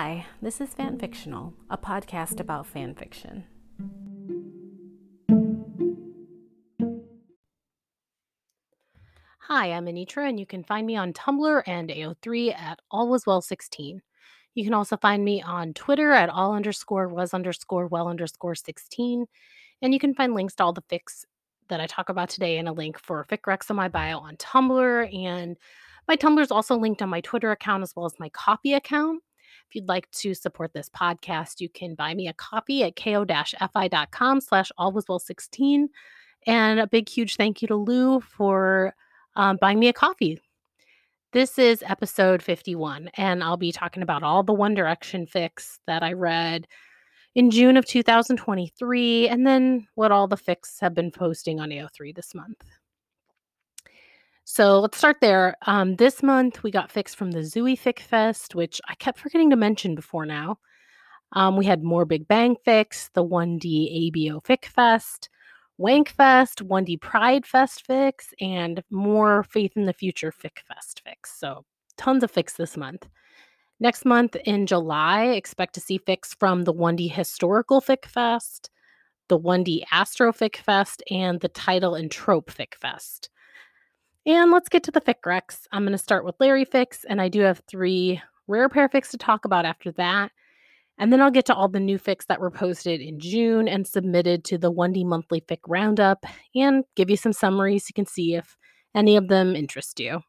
Hi, this is Fan Fictional, a podcast about fan fiction. Hi, I'm Anitra, and you can find me on Tumblr and AO3 at allwaswell16. You can also find me on Twitter at all underscore was underscore well underscore 16. And you can find links to all the fics that I talk about today and a link for fic recs on my bio on Tumblr. And my Tumblr is also linked on my Twitter account as well as my Ko-fi account. If you'd like to support this podcast, you can buy me a copy at ko-fi.com slash allwaswell16. And a big, huge thank you to Lou for um, buying me a coffee. This is episode 51, and I'll be talking about all the One Direction fics that I read in June of 2023, and then what all the fics have been posting on AO3 this month. So let's start there. Um, this month we got fics from the Zooey Fic Fest, which I kept forgetting to mention before now. Um, we had more Big Bang Fics, the 1D ABO Fic Fest, Wankfest, 1D Pride Fest fics, and more Faith in the Future Fic Fest fics. So tons of fics this month. Next month in July, expect to see fics from the 1D Historical Fic Fest, the 1D Astro Fic Fest, and the Title and Trope Fic Fest. And let's get to the fic recs. I'm going to start with Larry fics, and I do have three rare pair fics to talk about after that. And then I'll get to all the new fics that were posted in June and submitted to the 1D Monthly Fic Roundup and give you some summaries so you can see if any of them interest you.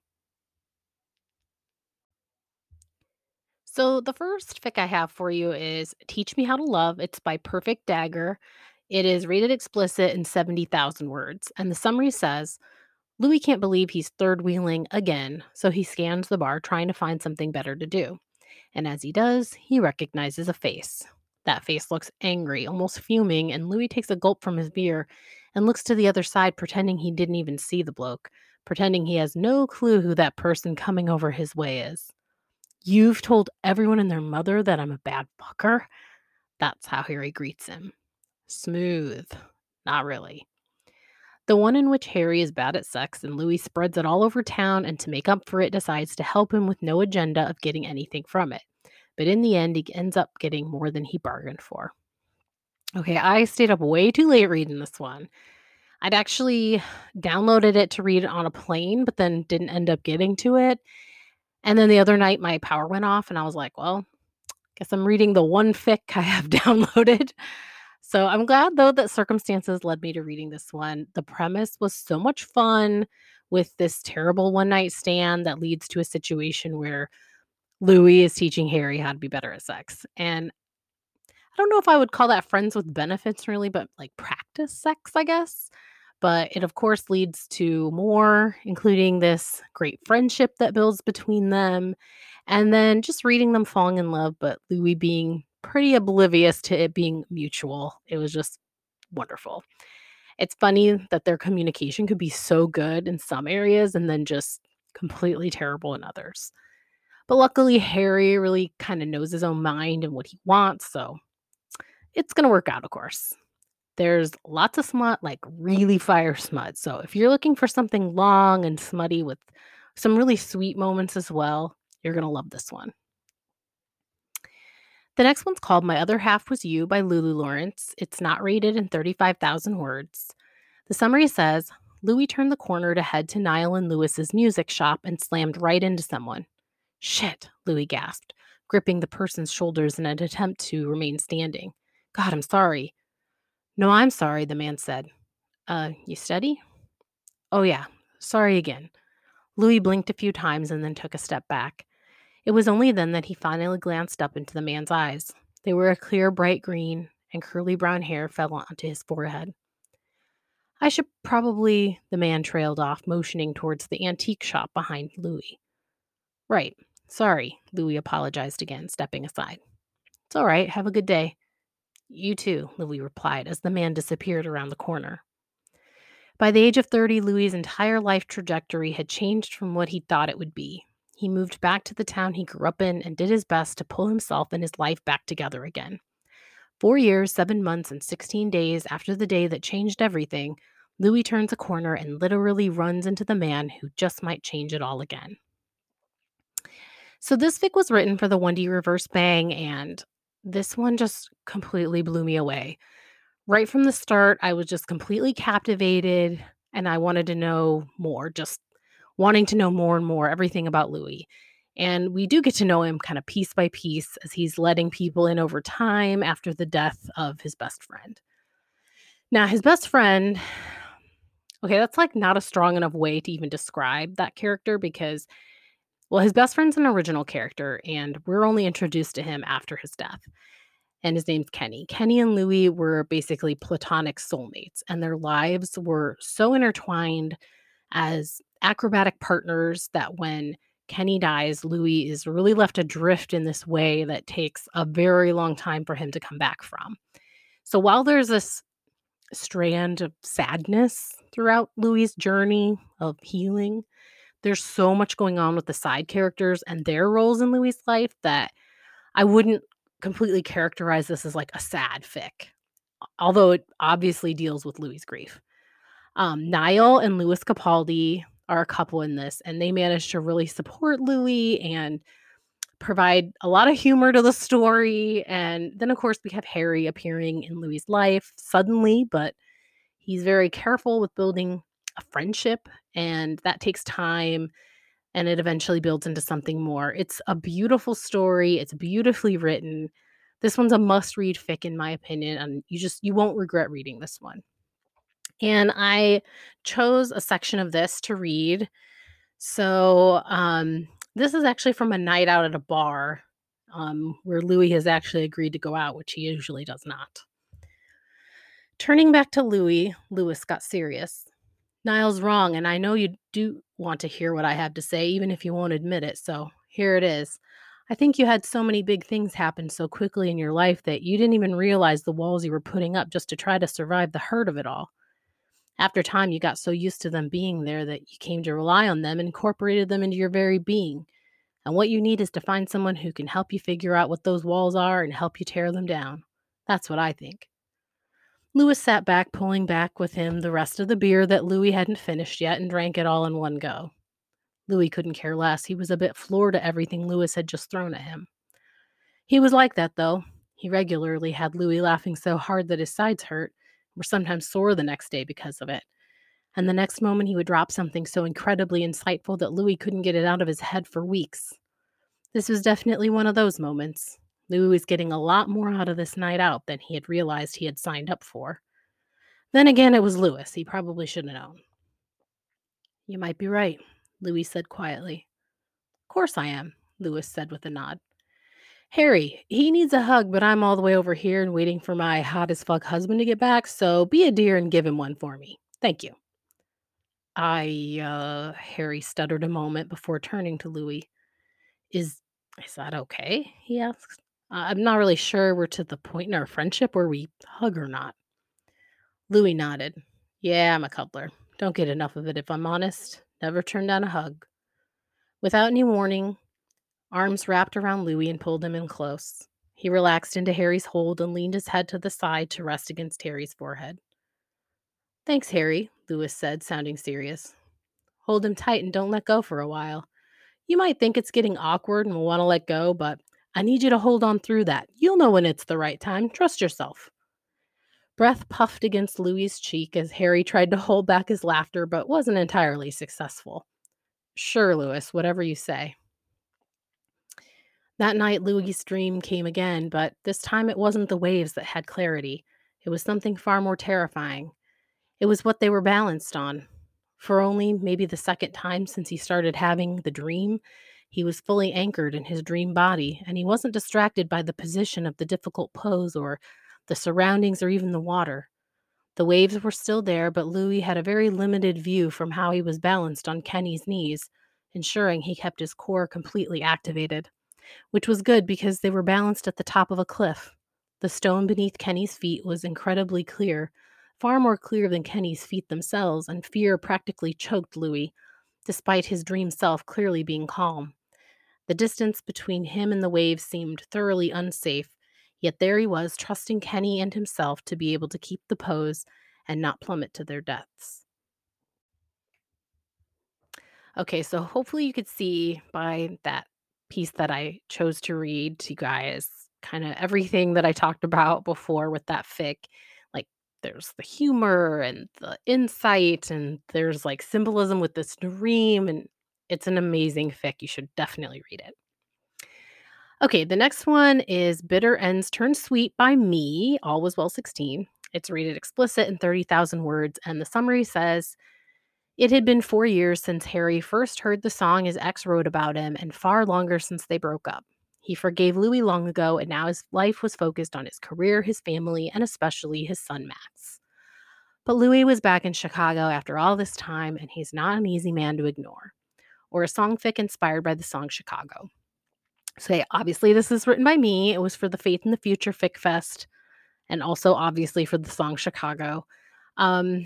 So, the first fic I have for you is Teach Me How to Love. It's by Perfect Dagger. It is rated explicit in 70,000 words. And the summary says Louis can't believe he's third wheeling again, so he scans the bar trying to find something better to do. And as he does, he recognizes a face. That face looks angry, almost fuming, and Louis takes a gulp from his beer and looks to the other side, pretending he didn't even see the bloke, pretending he has no clue who that person coming over his way is. You've told everyone and their mother that I'm a bad fucker? That's how Harry greets him. Smooth. Not really. The one in which Harry is bad at sex and Louis spreads it all over town and to make up for it decides to help him with no agenda of getting anything from it. But in the end, he ends up getting more than he bargained for. Okay, I stayed up way too late reading this one. I'd actually downloaded it to read it on a plane, but then didn't end up getting to it. And then the other night, my power went off, and I was like, well, guess I'm reading the one fic I have downloaded. So I'm glad though that circumstances led me to reading this one. The premise was so much fun with this terrible one night stand that leads to a situation where Louis is teaching Harry how to be better at sex. And I don't know if I would call that friends with benefits really, but like practice sex, I guess. But it, of course, leads to more, including this great friendship that builds between them. And then just reading them falling in love, but Louis being pretty oblivious to it being mutual. It was just wonderful. It's funny that their communication could be so good in some areas and then just completely terrible in others. But luckily, Harry really kind of knows his own mind and what he wants, so it's going to work out, of course. There's lots of smut, like really fire smut. So if you're looking for something long and smutty with some really sweet moments as well, you're going to love this one. The next one's called My Other Half Was You by Lulu Lawrence. It's not rated in 35,000 words. The summary says Louis turned the corner to head to Niall and Lewis's music shop and slammed right into someone. Shit, Louis gasped, gripping the person's shoulders in an attempt to remain standing. God, I'm sorry. No, I'm sorry, the man said. Uh, you steady? Oh, yeah. Sorry again. Louis blinked a few times and then took a step back. It was only then that he finally glanced up into the man's eyes. They were a clear, bright green, and curly brown hair fell onto his forehead. I should probably, the man trailed off, motioning towards the antique shop behind Louis. Right. Sorry, Louis apologized again, stepping aside. It's all right. Have a good day. You too, Louis replied as the man disappeared around the corner. By the age of 30, Louis's entire life trajectory had changed from what he thought it would be. He moved back to the town he grew up in and did his best to pull himself and his life back together again. Four years, seven months, and 16 days after the day that changed everything, Louis turns a corner and literally runs into the man who just might change it all again. So this fic was written for the 1D Reverse Bang, and this one just completely blew me away. Right from the start, I was just completely captivated and I wanted to know more, just wanting to know more and more everything about Louis. And we do get to know him kind of piece by piece as he's letting people in over time after the death of his best friend. Now, his best friend, okay, that's like not a strong enough way to even describe that character because, well, his best friend's an original character and we're only introduced to him after his death. And his name's Kenny. Kenny and Louis were basically platonic soulmates, and their lives were so intertwined as acrobatic partners that when Kenny dies, Louis is really left adrift in this way that takes a very long time for him to come back from. So while there's this strand of sadness throughout Louis' journey of healing, there's so much going on with the side characters and their roles in Louis' life that I wouldn't completely characterize this as like a sad fic, although it obviously deals with Louis' grief. Um, Niall and Lewis Capaldi are a couple in this, and they manage to really support Louis and provide a lot of humor to the story. And then, of course, we have Harry appearing in Louis's life suddenly, but he's very careful with building a friendship, and that takes time and it eventually builds into something more. It's a beautiful story, it's beautifully written. This one's a must read fic, in my opinion, and you just you won't regret reading this one. And I chose a section of this to read. So, um, this is actually from a night out at a bar um, where Louis has actually agreed to go out, which he usually does not. Turning back to Louis, Louis got serious. Niall's wrong, and I know you do want to hear what I have to say, even if you won't admit it. So here it is. I think you had so many big things happen so quickly in your life that you didn't even realize the walls you were putting up just to try to survive the hurt of it all. After time, you got so used to them being there that you came to rely on them incorporated them into your very being. And what you need is to find someone who can help you figure out what those walls are and help you tear them down. That's what I think. Lewis sat back, pulling back with him the rest of the beer that Louis hadn't finished yet and drank it all in one go. Louis couldn't care less. He was a bit floored at everything Lewis had just thrown at him. He was like that, though. He regularly had Louis laughing so hard that his sides hurt, were sometimes sore the next day because of it. And the next moment, he would drop something so incredibly insightful that Louis couldn't get it out of his head for weeks. This was definitely one of those moments. Louis was getting a lot more out of this night out than he had realized he had signed up for. Then again, it was Louis. He probably should have known. You might be right, Louis said quietly. Of course I am, Louis said with a nod. Harry, he needs a hug, but I'm all the way over here and waiting for my hot as fuck husband to get back, so be a dear and give him one for me. Thank you. I, uh, Harry stuttered a moment before turning to Louis. Is, is that okay? He asked. I'm not really sure we're to the point in our friendship where we hug or not. Louis nodded. Yeah, I'm a cuddler. Don't get enough of it if I'm honest. Never turn down a hug. Without any warning, Arms wrapped around Louis and pulled him in close. He relaxed into Harry's hold and leaned his head to the side to rest against Harry's forehead. Thanks, Harry, Louis said, sounding serious. Hold him tight and don't let go for a while. You might think it's getting awkward and will want to let go, but I need you to hold on through that. You'll know when it's the right time. Trust yourself. Breath puffed against Louis's cheek as Harry tried to hold back his laughter, but wasn't entirely successful. Sure, Louis, whatever you say. That night, Louis's dream came again, but this time it wasn't the waves that had clarity. It was something far more terrifying. It was what they were balanced on. For only maybe the second time since he started having the dream, he was fully anchored in his dream body, and he wasn't distracted by the position of the difficult pose or the surroundings or even the water. The waves were still there, but Louis had a very limited view from how he was balanced on Kenny's knees, ensuring he kept his core completely activated which was good because they were balanced at the top of a cliff. The stone beneath Kenny's feet was incredibly clear, far more clear than Kenny's feet themselves, and fear practically choked Louis, despite his dream self clearly being calm. The distance between him and the waves seemed thoroughly unsafe, yet there he was, trusting Kenny and himself to be able to keep the pose and not plummet to their deaths. Okay, so hopefully you could see by that piece that I chose to read to you guys. Kind of everything that I talked about before with that fic. Like there's the humor and the insight, and there's like symbolism with this dream, and it's an amazing fic. You should definitely read it. Okay, the next one is Bitter Ends Turn Sweet by me, All Was Well 16. It's rated explicit in 30,000 words, and the summary says it had been four years since Harry first heard the song his ex wrote about him, and far longer since they broke up. He forgave Louis long ago, and now his life was focused on his career, his family, and especially his son Max. But Louis was back in Chicago after all this time, and he's not an easy man to ignore. Or a song fic inspired by the song Chicago. So, obviously, this is written by me. It was for the Faith in the Future Fic Fest, and also obviously for the song Chicago. Um,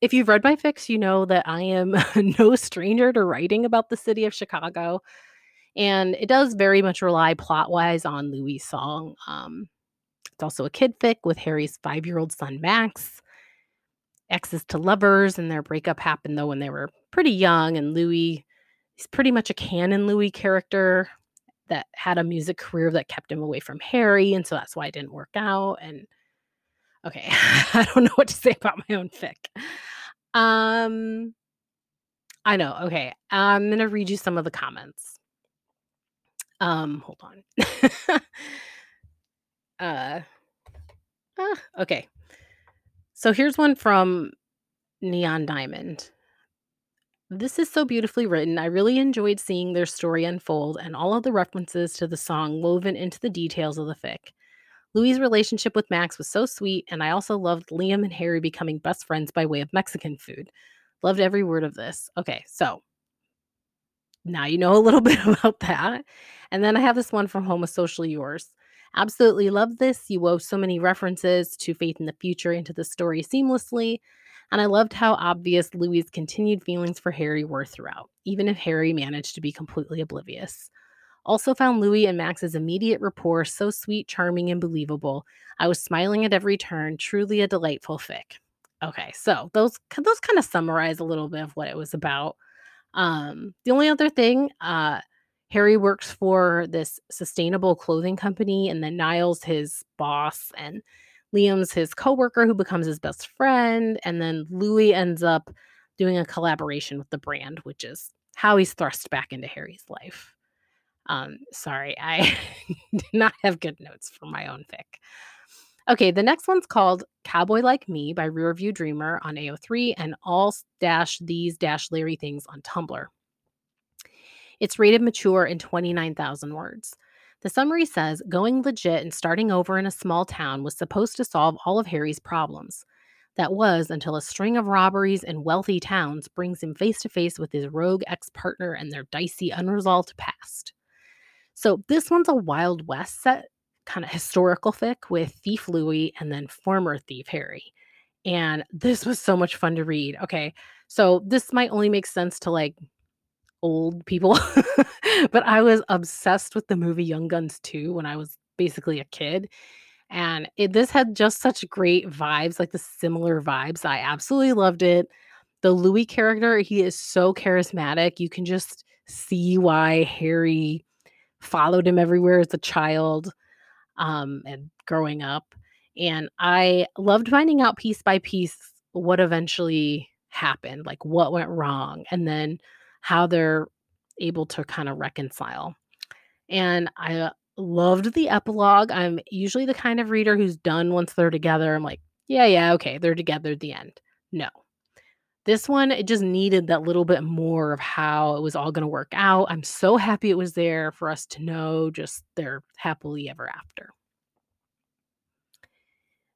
if you've read my fics, you know that I am no stranger to writing about the city of Chicago. And it does very much rely plot wise on Louis' song. Um, it's also a kid fic with Harry's five year old son, Max. Exes to lovers, and their breakup happened though when they were pretty young. And Louis, he's pretty much a canon Louis character that had a music career that kept him away from Harry. And so that's why it didn't work out. And okay, I don't know what to say about my own fic. Um, I know. Okay, I'm gonna read you some of the comments. Um, hold on. uh, ah, okay. So here's one from Neon Diamond. This is so beautifully written. I really enjoyed seeing their story unfold and all of the references to the song woven into the details of the fic. Louis' relationship with Max was so sweet, and I also loved Liam and Harry becoming best friends by way of Mexican food. Loved every word of this. Okay, so now you know a little bit about that. And then I have this one from Homosocially Yours. Absolutely love this. You wove so many references to faith in the future into the story seamlessly. And I loved how obvious Louis' continued feelings for Harry were throughout, even if Harry managed to be completely oblivious. Also found Louis and Max's immediate rapport so sweet, charming, and believable. I was smiling at every turn, truly a delightful fic. Okay, so those those kind of summarize a little bit of what it was about. Um, the only other thing, uh, Harry works for this sustainable clothing company, and then Niall's his boss, and Liam's his coworker who becomes his best friend, and then Louis ends up doing a collaboration with the brand, which is how he's thrust back into Harry's life. Um, sorry, I did not have good notes for my own fic. Okay, the next one's called Cowboy Like Me by Rearview Dreamer on AO3 and all dash these dash Larry things on Tumblr. It's rated mature in 29,000 words. The summary says going legit and starting over in a small town was supposed to solve all of Harry's problems. That was until a string of robberies in wealthy towns brings him face to face with his rogue ex partner and their dicey, unresolved past. So, this one's a Wild West set, kind of historical fic with Thief Louis and then former Thief Harry. And this was so much fun to read. Okay. So, this might only make sense to like old people, but I was obsessed with the movie Young Guns 2 when I was basically a kid. And it, this had just such great vibes, like the similar vibes. I absolutely loved it. The Louis character, he is so charismatic. You can just see why Harry followed him everywhere as a child um, and growing up. And I loved finding out piece by piece what eventually happened, like what went wrong. And then how they're able to kind of reconcile. And I loved the epilogue. I'm usually the kind of reader who's done once they're together. I'm like, yeah, yeah, okay, they're together at the end. No. This one, it just needed that little bit more of how it was all going to work out. I'm so happy it was there for us to know just they're happily ever after.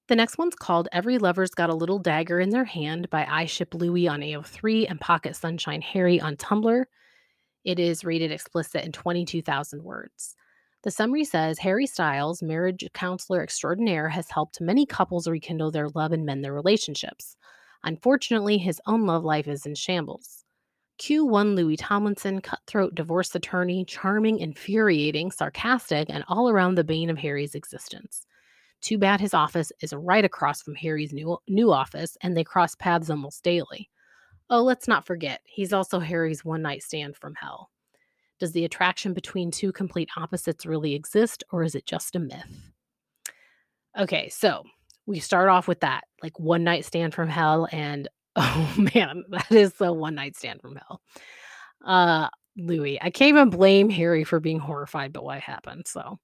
The next one's called Every Lover's Got a Little Dagger in Their Hand by I Ship Louis on AO3 and Pocket Sunshine Harry on Tumblr. It is rated explicit in 22,000 words. The summary says Harry Styles, marriage counselor extraordinaire, has helped many couples rekindle their love and mend their relationships. Unfortunately, his own love life is in shambles. Q1 Louis Tomlinson, cutthroat divorce attorney, charming, infuriating, sarcastic, and all around the bane of Harry's existence. Too bad his office is right across from Harry's new, new office, and they cross paths almost daily. Oh, let's not forget, he's also Harry's one night stand from hell. Does the attraction between two complete opposites really exist, or is it just a myth? Okay, so we start off with that, like one night stand from hell, and oh man, that is the one night stand from hell. Uh, Louis, I can't even blame Harry for being horrified by what happened. So,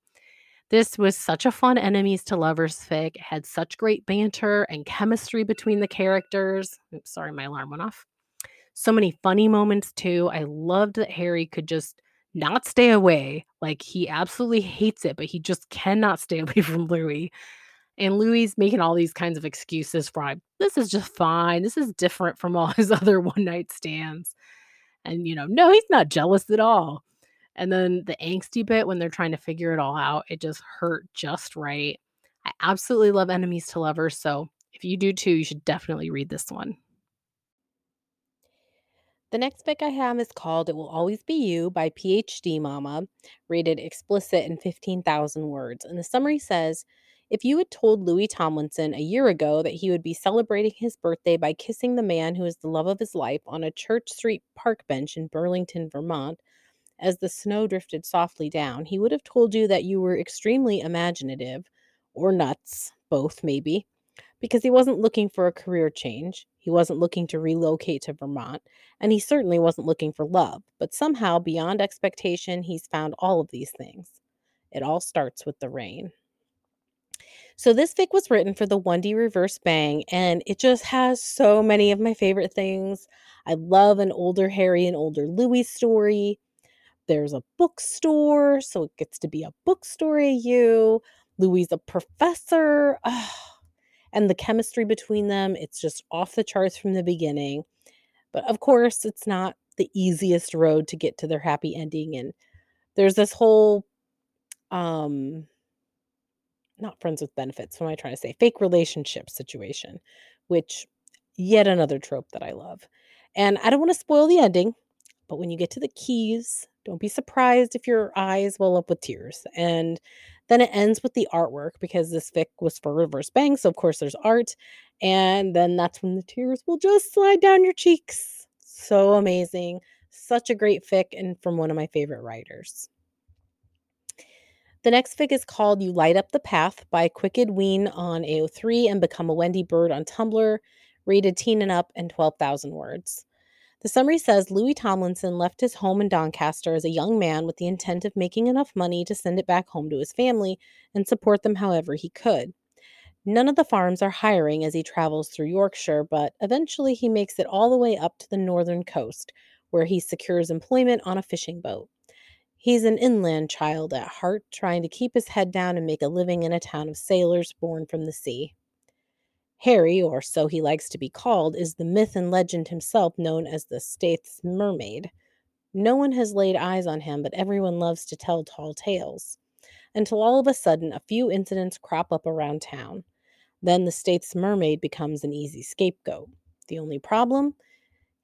this was such a fun enemies to lovers fic. It had such great banter and chemistry between the characters. Oops, sorry, my alarm went off. So many funny moments too. I loved that Harry could just not stay away. Like he absolutely hates it, but he just cannot stay away from Louis. And Louis making all these kinds of excuses for this is just fine. This is different from all his other one night stands. And, you know, no, he's not jealous at all. And then the angsty bit when they're trying to figure it all out, it just hurt just right. I absolutely love Enemies to Lovers. So if you do too, you should definitely read this one. The next book I have is called It Will Always Be You by PhD Mama, rated explicit in 15,000 words. And the summary says If you had told Louis Tomlinson a year ago that he would be celebrating his birthday by kissing the man who is the love of his life on a Church Street park bench in Burlington, Vermont, as the snow drifted softly down, he would have told you that you were extremely imaginative, or nuts, both maybe, because he wasn't looking for a career change. He wasn't looking to relocate to Vermont, and he certainly wasn't looking for love. But somehow, beyond expectation, he's found all of these things. It all starts with the rain. So this fic was written for the 1D Reverse Bang, and it just has so many of my favorite things. I love an older Harry and older Louis story. There's a bookstore, so it gets to be a bookstore AU. Louis a professor. Oh, and the chemistry between them, it's just off the charts from the beginning. But of course, it's not the easiest road to get to their happy ending. And there's this whole um not friends with benefits. What am I trying to say? Fake relationship situation, which yet another trope that I love. And I don't want to spoil the ending, but when you get to the keys, don't be surprised if your eyes well up with tears. And then it ends with the artwork because this fic was for Reverse Bang. So, of course, there's art. And then that's when the tears will just slide down your cheeks. So amazing. Such a great fic and from one of my favorite writers. The next fic is called You Light Up the Path by Quicked Ween on AO3 and Become a Wendy Bird on Tumblr, rated teen and up and 12,000 words. The summary says Louis Tomlinson left his home in Doncaster as a young man with the intent of making enough money to send it back home to his family and support them however he could. None of the farms are hiring as he travels through Yorkshire, but eventually he makes it all the way up to the northern coast, where he secures employment on a fishing boat. He's an inland child at heart, trying to keep his head down and make a living in a town of sailors born from the sea. Harry, or so he likes to be called, is the myth and legend himself known as the Staithes mermaid. No one has laid eyes on him, but everyone loves to tell tall tales. Until all of a sudden, a few incidents crop up around town. Then the Staithes mermaid becomes an easy scapegoat. The only problem?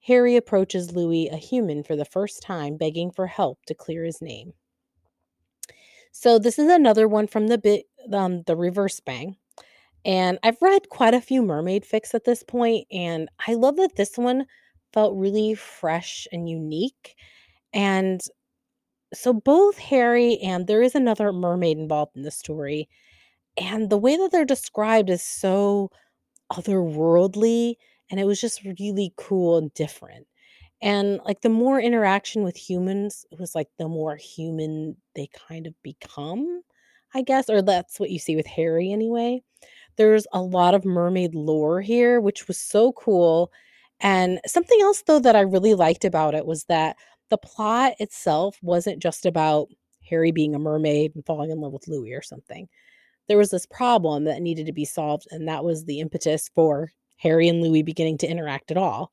Harry approaches Louis, a human, for the first time, begging for help to clear his name. So this is another one from the bit um, the reverse bang. And I've read quite a few mermaid fics at this point, and I love that this one felt really fresh and unique. And so both Harry and there is another mermaid involved in the story. And the way that they're described is so otherworldly. And it was just really cool and different. And like the more interaction with humans, it was like the more human they kind of become, I guess, or that's what you see with Harry anyway. There's a lot of mermaid lore here, which was so cool. And something else, though, that I really liked about it was that the plot itself wasn't just about Harry being a mermaid and falling in love with Louis or something. There was this problem that needed to be solved, and that was the impetus for Harry and Louis beginning to interact at all.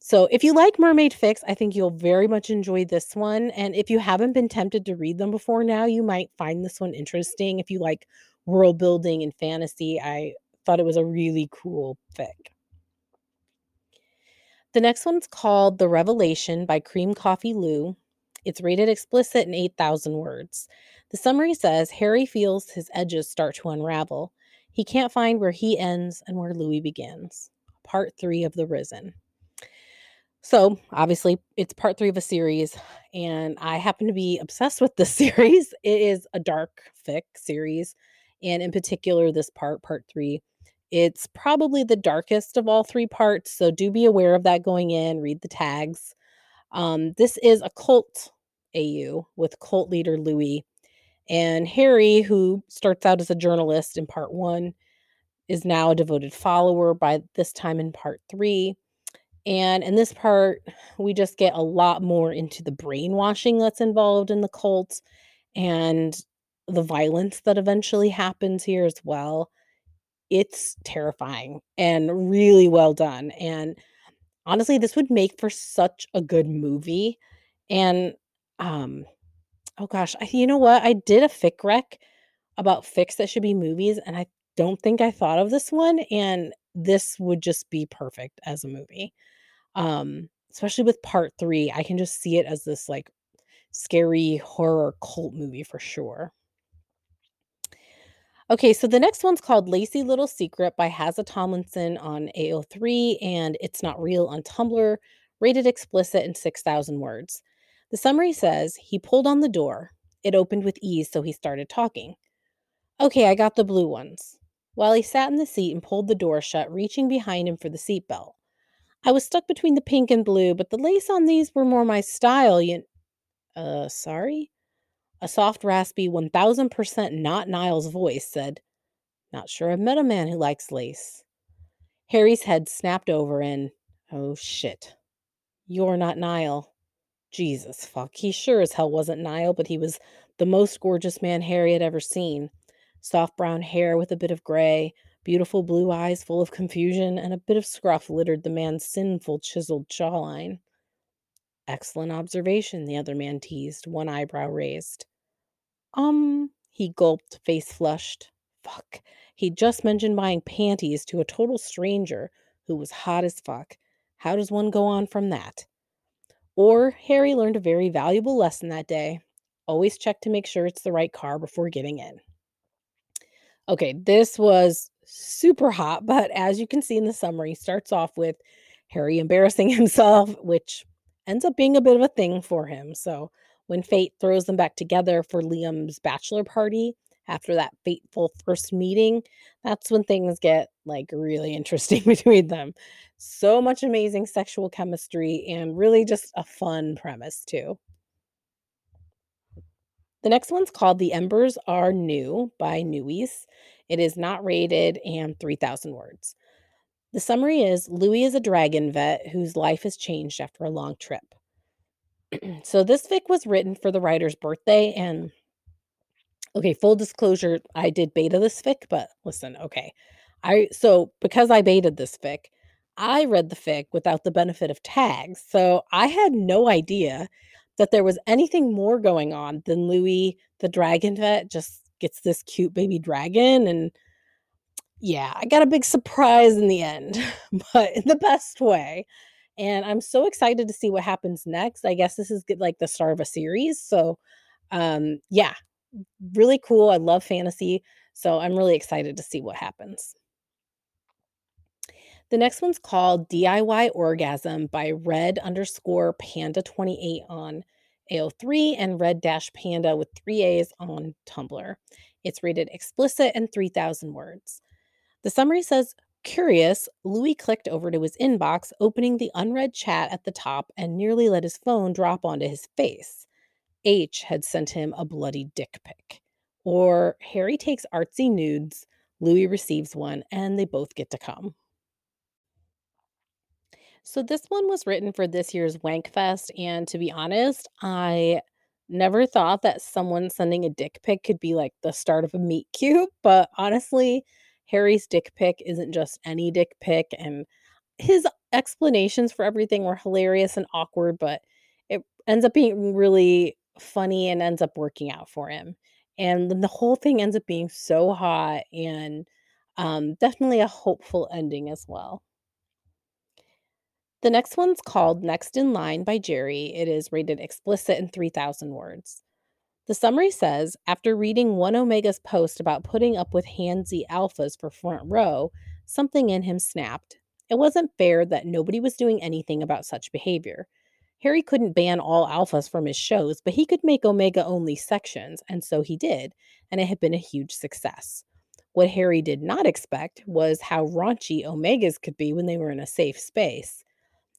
So, if you like Mermaid Fics, I think you'll very much enjoy this one. And if you haven't been tempted to read them before now, you might find this one interesting. If you like world building and fantasy. I thought it was a really cool fic. The next one's called The Revelation by Cream Coffee Lou. It's rated explicit in 8,000 words. The summary says Harry feels his edges start to unravel. He can't find where he ends and where Louis begins. Part 3 of The Risen. So, obviously, it's part 3 of a series, and I happen to be obsessed with this series. It is a dark fic series, and in particular, this part, part 3, it's probably the darkest of all 3 parts, so do be aware of that going in, read the tags. Um, this is a cult AU with cult leader Louis, and Harry, who starts out as a journalist in part 1, is now a devoted follower by this time in part 3 and in this part, we just get a lot more into the brainwashing that's involved in the cult and the violence that eventually happens here as well. It's terrifying and really well done. And honestly, this would make for such a good movie. And um oh gosh, I, you know what? I did a fic rec about fics that should be movies, and I don't think I thought of this one. And this would just be perfect as a movie. Um, especially with part 3, I can just see it as this, like, scary horror cult movie for sure. Okay, so the next one's called Lacy Little Secret by Hazza Tomlinson on AO3 and It's Not Real on Tumblr, rated explicit and 6,000 words. The summary says he pulled on the door. It opened with ease, so he started talking. Okay, I got the blue ones. While he sat in the seat and pulled the door shut, reaching behind him for the seatbelt. I was stuck between the pink and blue, but the lace on these were more my style. You, uh, sorry? A soft, raspy, 1000% not Niall's voice said, Not sure I've met a man who likes lace. Harry's head snapped over and, oh shit. You're not Niall. Jesus fuck. He sure as hell wasn't Niall, but he was the most gorgeous man Harry had ever seen. Soft brown hair with a bit of gray, Beautiful blue eyes full of confusion and a bit of scruff littered the man's sinful, chiseled jawline. Excellent observation, the other man teased, one eyebrow raised. Um, he gulped, face flushed. Fuck. He'd just mentioned buying panties to a total stranger who was hot as fuck. How does one go on from that? Or Harry learned a very valuable lesson that day. Always check to make sure it's the right car before getting in. Okay, this was super hot, but as you can see in the summary, starts off with Harry embarrassing himself, which ends up being a bit of a thing for him. So when fate throws them back together for Liam's bachelor party after that fateful first meeting, that's when things get like really interesting between them. So much amazing sexual chemistry and really just a fun premise, too. The next one's called The Embers Are New by Newies. It is not rated and 3,000 words. The summary is Louis is a dragon vet whose life has changed after a long trip. so this fic was written for the writer's birthday and okay, full disclosure, I did beta this fic, but listen, okay. I so because I beta'd this fic, I read the fic without the benefit of tags. So I had no idea that there was anything more going on than Louis the dragon vet just gets this cute baby dragon and yeah, I got a big surprise in the end, but in the best way. And I'm so excited to see what happens next. I guess this is like the start of a series. So, um, yeah, really cool. I love fantasy. So I'm really excited to see what happens. The next one's called DIY Orgasm by red underscore panda 28 on AO3 and Red Dash Panda with three A's on Tumblr. It's rated explicit and 3,000 words. The summary says Curious, Louis clicked over to his inbox, opening the unread chat at the top and nearly let his phone drop onto his face. H had sent him a bloody dick pic. Or Harry takes artsy nudes, Louis receives one, and they both get to come. So this one was written for this year's Wankfest, and to be honest, I never thought that someone sending a dick pic could be like the start of a meet cute, but honestly, Harry's dick pic isn't just any dick pic, and his explanations for everything were hilarious and awkward, but it ends up being really funny and ends up working out for him. And then the whole thing ends up being so hot and um, definitely a hopeful ending as well. The next one's called Next in Line by Jerry. It is rated explicit in 3,000 words. The summary says After reading one Omega's post about putting up with handsy alphas for front row, something in him snapped. It wasn't fair that nobody was doing anything about such behavior. Harry couldn't ban all alphas from his shows, but he could make Omega only sections, and so he did, and it had been a huge success. What Harry did not expect was how raunchy Omegas could be when they were in a safe space.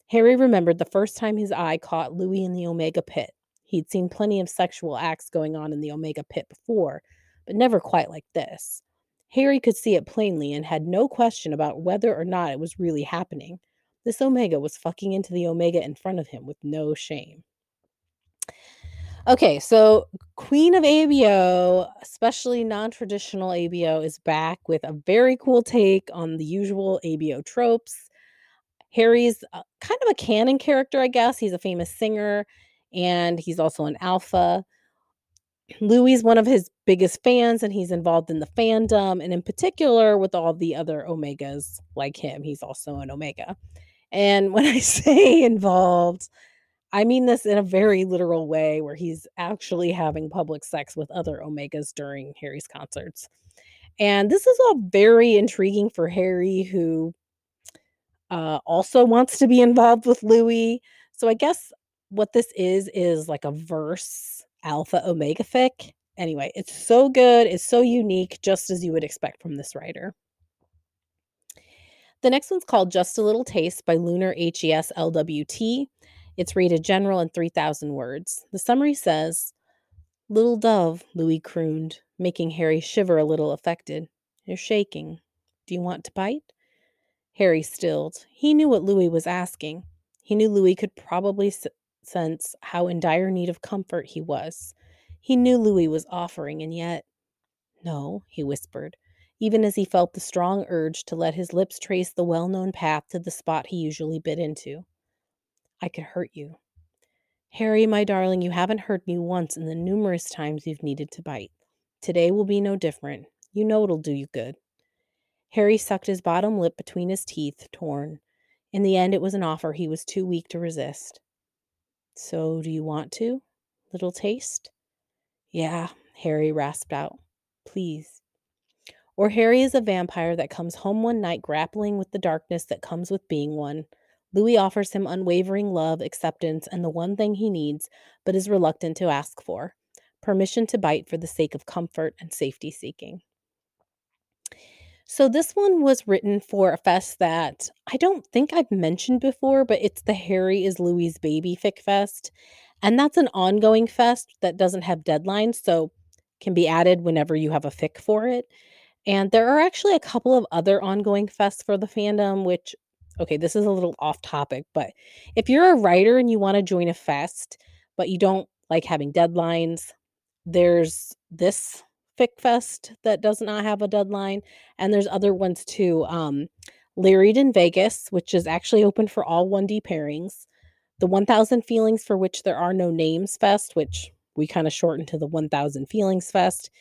Harry remembered the first time his eye caught Louis in the Omega pit. He'd seen plenty of sexual acts going on in the Omega pit before, but never quite like this. Harry could see it plainly and had no question about whether or not it was really happening. This Omega was fucking into the Omega in front of him with no shame. Okay, so Queen of ABO, especially non traditional ABO, is back with a very cool take on the usual ABO tropes. Harry's uh, kind of a canon character, I guess. He's a famous singer and he's also an alpha. Louis is one of his biggest fans and he's involved in the fandom and in particular with all the other omegas like him he's also an omega and when i say involved i mean this in a very literal way where he's actually having public sex with other omegas during harry's concerts and this is all very intriguing for harry who uh, also wants to be involved with louis so i guess what this is is like a verse alpha omega fic. Anyway, it's so good, it's so unique, just as you would expect from this writer. The next one's called Just a Little Taste by Lunar HES LWT. It's rated general and 3,000 words. The summary says, Little dove, Louis crooned, making Harry shiver a little affected. You're shaking. Do you want to bite? Harry stilled. He knew what Louis was asking. He knew Louis could probably sense how in dire need of comfort he was. He knew Louis was offering, and yet. No, he whispered, even as he felt the strong urge to let his lips trace the well known path to the spot he usually bit into. I could hurt you. Harry, my darling, you haven't hurt me once in the numerous times you've needed to bite. Today will be no different. You know it'll do you good. Harry sucked his bottom lip between his teeth, torn. In the end, it was an offer he was too weak to resist. So, do you want to? Little taste? Yeah, Harry rasped out. Please. Or Harry is a vampire that comes home one night grappling with the darkness that comes with being one. Louis offers him unwavering love, acceptance, and the one thing he needs, but is reluctant to ask for permission to bite for the sake of comfort and safety seeking. So this one was written for a fest that I don't think I've mentioned before, but it's the Harry is Louis' Baby Fic Fest. And that's an ongoing fest that doesn't have deadlines, so can be added whenever you have a fic for it. And there are actually a couple of other ongoing fests for the fandom, which, okay, this is a little off topic, but if you're a writer and you want to join a fest, but you don't like having deadlines, there's this Fic Fest that does not have a deadline, and there's other ones too. Um, Lyried in Vegas, which is actually open for all 1D pairings. The 1000 Feelings for which there are no names fest, which we kind of shortened to the 1000 Feelings Fest,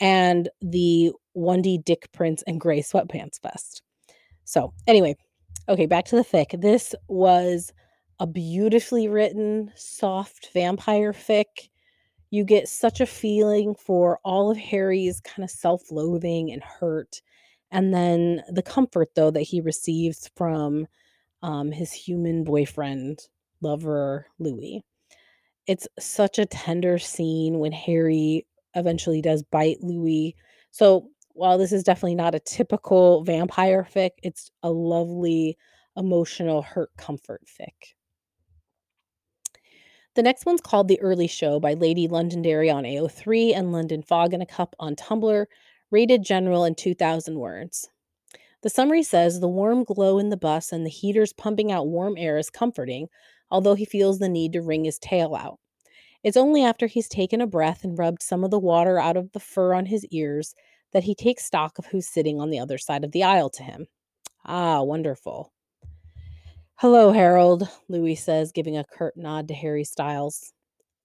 and the 1D Dick Print and Gray Sweatpants Fest. So, anyway, okay, back to the fic. This was a beautifully written, soft vampire fic you get such a feeling for all of Harry's kind of self loathing and hurt. And then the comfort, though, that he receives from um, his human boyfriend, lover, Louis. It's such a tender scene when Harry eventually does bite Louis. So, while this is definitely not a typical vampire fic, it's a lovely, emotional, hurt comfort fic. The next one's called The Early Show by Lady Londonderry on AO3 and London Fog in a Cup on Tumblr, rated general in 2,000 words. The summary says the warm glow in the bus and the heaters pumping out warm air is comforting, although he feels the need to wring his tail out. It's only after he's taken a breath and rubbed some of the water out of the fur on his ears that he takes stock of who's sitting on the other side of the aisle to him. Ah, wonderful. Hello, Harold, Louis says, giving a curt nod to Harry Styles.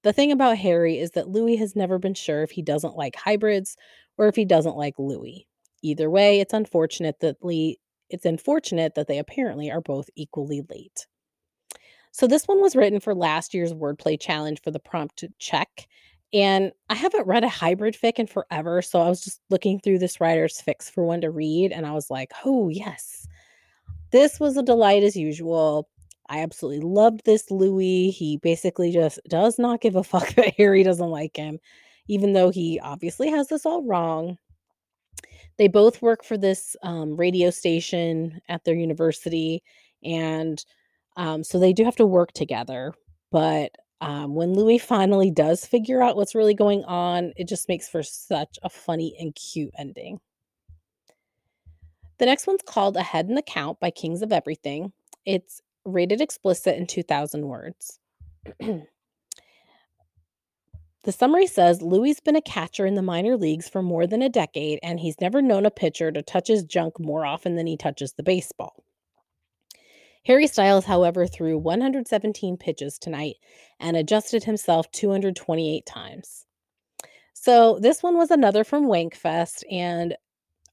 The thing about Harry is that Louis has never been sure if he doesn't like hybrids or if he doesn't like Louis. Either way, it's unfortunate that Lee it's unfortunate that they apparently are both equally late. So this one was written for last year's wordplay challenge for the prompt check. And I haven't read a hybrid fic in forever, so I was just looking through this writer's fics for one to read, and I was like, oh yes, this was a delight as usual. I absolutely loved this Louis. He basically just does not give a fuck that Harry doesn't like him, even though he obviously has this all wrong. They both work for this um, radio station at their university, and um, so they do have to work together. But um, when Louis finally does figure out what's really going on, it just makes for such a funny and cute ending. The next one's called A Head in the Count by Kings of Everything. It's rated explicit in 2,000 words. The summary says Louis has been a catcher in the minor leagues for more than a decade, and he's never known a pitcher to touch his junk more often than he touches the baseball. Harry Styles, however, threw 117 pitches tonight and adjusted himself 228 times. So this one was another from Wankfest, and